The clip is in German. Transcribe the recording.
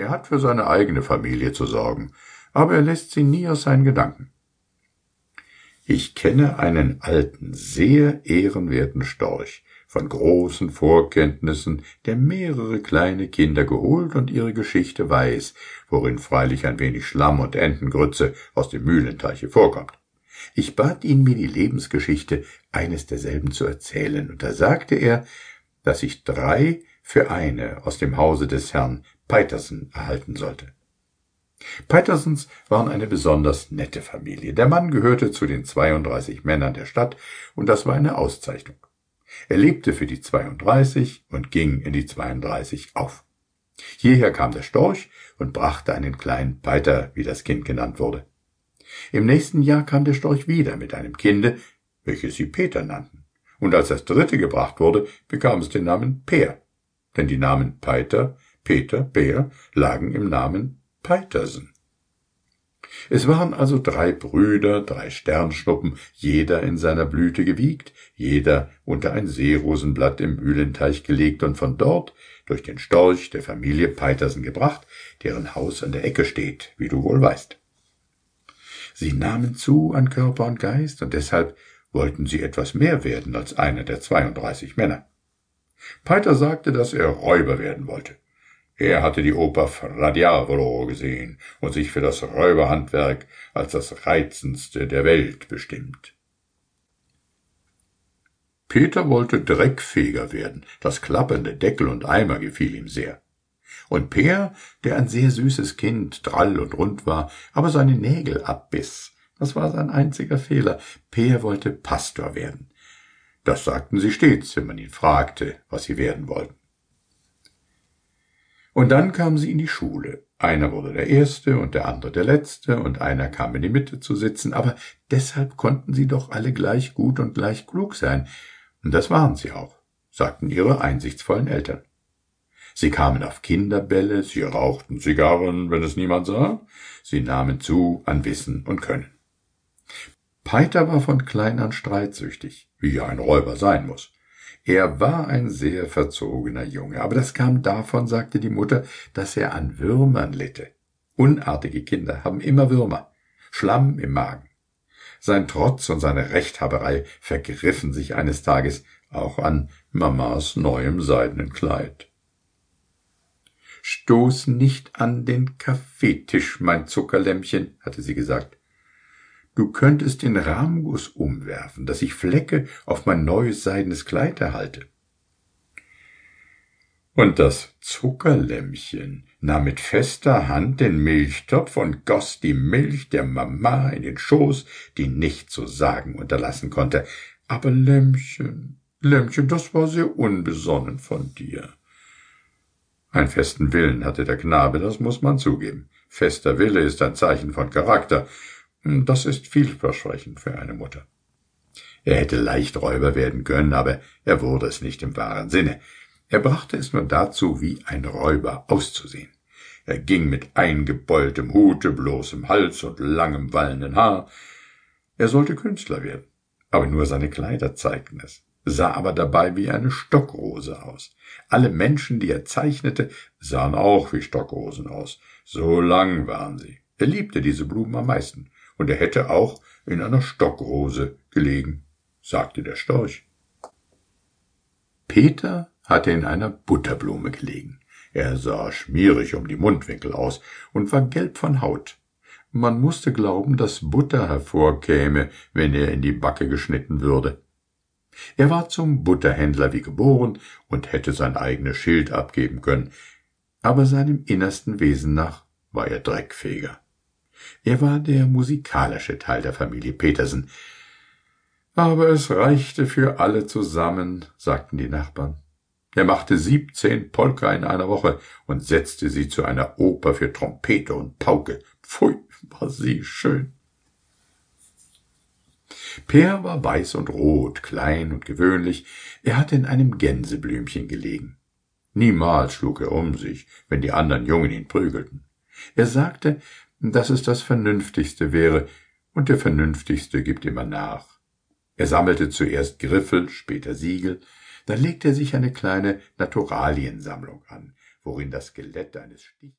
Er hat für seine eigene Familie zu sorgen, aber er lässt sie nie aus seinen Gedanken. Ich kenne einen alten, sehr ehrenwerten Storch, von großen Vorkenntnissen, der mehrere kleine Kinder geholt und ihre Geschichte weiß, worin freilich ein wenig Schlamm und Entengrütze aus dem Mühlenteiche vorkommt. Ich bat ihn, mir die Lebensgeschichte eines derselben zu erzählen, und da sagte er, dass ich drei für eine aus dem Hause des Herrn Peitersen erhalten sollte. Peitersens waren eine besonders nette Familie. Der Mann gehörte zu den 32 Männern der Stadt, und das war eine Auszeichnung. Er lebte für die 32 und ging in die 32 auf. Hierher kam der Storch und brachte einen kleinen Peiter, wie das Kind genannt wurde. Im nächsten Jahr kam der Storch wieder mit einem Kinde, welches sie Peter nannten. Und als das dritte gebracht wurde, bekam es den Namen Peer. Denn die Namen Peiter, Peter, Peer lagen im Namen Peitersen. Es waren also drei Brüder, drei Sternschnuppen, jeder in seiner Blüte gewiegt, jeder unter ein Seerosenblatt im Mühlenteich gelegt und von dort durch den Storch der Familie Peitersen gebracht, deren Haus an der Ecke steht, wie du wohl weißt. Sie nahmen zu an Körper und Geist, und deshalb wollten sie etwas mehr werden als einer der 32 Männer. Peiter sagte, dass er Räuber werden wollte. Er hatte die Oper Fra Diavolo gesehen und sich für das Räuberhandwerk als das reizendste der Welt bestimmt. Peter wollte Dreckfeger werden, das klappernde Deckel und Eimer gefiel ihm sehr. Und Peer, der ein sehr süßes Kind, drall und rund war, aber seine Nägel abbiss, das war sein einziger Fehler. Peer wollte Pastor werden. Das sagten sie stets, wenn man ihn fragte, was sie werden wollten. Und dann kamen sie in die Schule. Einer wurde der Erste und der andere der Letzte, und einer kam in die Mitte zu sitzen, aber deshalb konnten sie doch alle gleich gut und gleich klug sein. Und das waren sie auch, sagten ihre einsichtsvollen Eltern. Sie kamen auf Kinderbälle, sie rauchten Zigarren, wenn es niemand sah, sie nahmen zu an Wissen und Können. Peiter war von klein an streitsüchtig, wie ein Räuber sein muss. Er war ein sehr verzogener Junge, aber das kam davon, sagte die Mutter, dass er an Würmern litte. Unartige Kinder haben immer Würmer, Schlamm im Magen. Sein Trotz und seine Rechthaberei vergriffen sich eines Tages auch an Mamas neuem seidenen Kleid. Stoß nicht an den Kaffeetisch, mein Zuckerlämmchen, hatte sie gesagt. Du könntest den Rahmguss umwerfen, dass ich Flecke auf mein neues seidenes Kleid erhalte. Und das Zuckerlämmchen nahm mit fester Hand den Milchtopf und goss die Milch der Mama in den Schoß, die nicht zu sagen unterlassen konnte. Aber Lämmchen, Lämmchen, das war sehr unbesonnen von dir. Einen festen Willen hatte der Knabe, das muss man zugeben. Fester Wille ist ein Zeichen von Charakter, das ist vielversprechend für eine Mutter. Er hätte leicht Räuber werden können, aber er wurde es nicht im wahren Sinne. Er brachte es nur dazu, wie ein Räuber auszusehen. Er ging mit eingebeultem Hute, bloßem Hals und langem wallenden Haar. Er sollte Künstler werden, aber nur seine Kleider zeigten es, sah aber dabei wie eine Stockrose aus. Alle Menschen, die er zeichnete, sahen auch wie Stockrosen aus. So lang waren sie. Er liebte diese Blumen am meisten und er hätte auch in einer Stockrose gelegen, sagte der Storch. Peter hatte in einer Butterblume gelegen. Er sah schmierig um die Mundwinkel aus und war gelb von Haut. Man musste glauben, dass Butter hervorkäme, wenn er in die Backe geschnitten würde. Er war zum Butterhändler wie geboren und hätte sein eigenes Schild abgeben können, aber seinem innersten Wesen nach war er Dreckfeger. Er war der musikalische Teil der Familie Petersen. Aber es reichte für alle zusammen, sagten die Nachbarn. Er machte siebzehn Polka in einer Woche und setzte sie zu einer Oper für Trompete und Pauke. Pfui, war sie schön. Peer war weiß und rot, klein und gewöhnlich. Er hatte in einem Gänseblümchen gelegen. Niemals schlug er um sich, wenn die anderen Jungen ihn prügelten. Er sagte, dass es das Vernünftigste wäre, und der Vernünftigste gibt immer nach. Er sammelte zuerst Griffel, später Siegel, dann legte er sich eine kleine Naturaliensammlung an, worin das Skelett eines Stich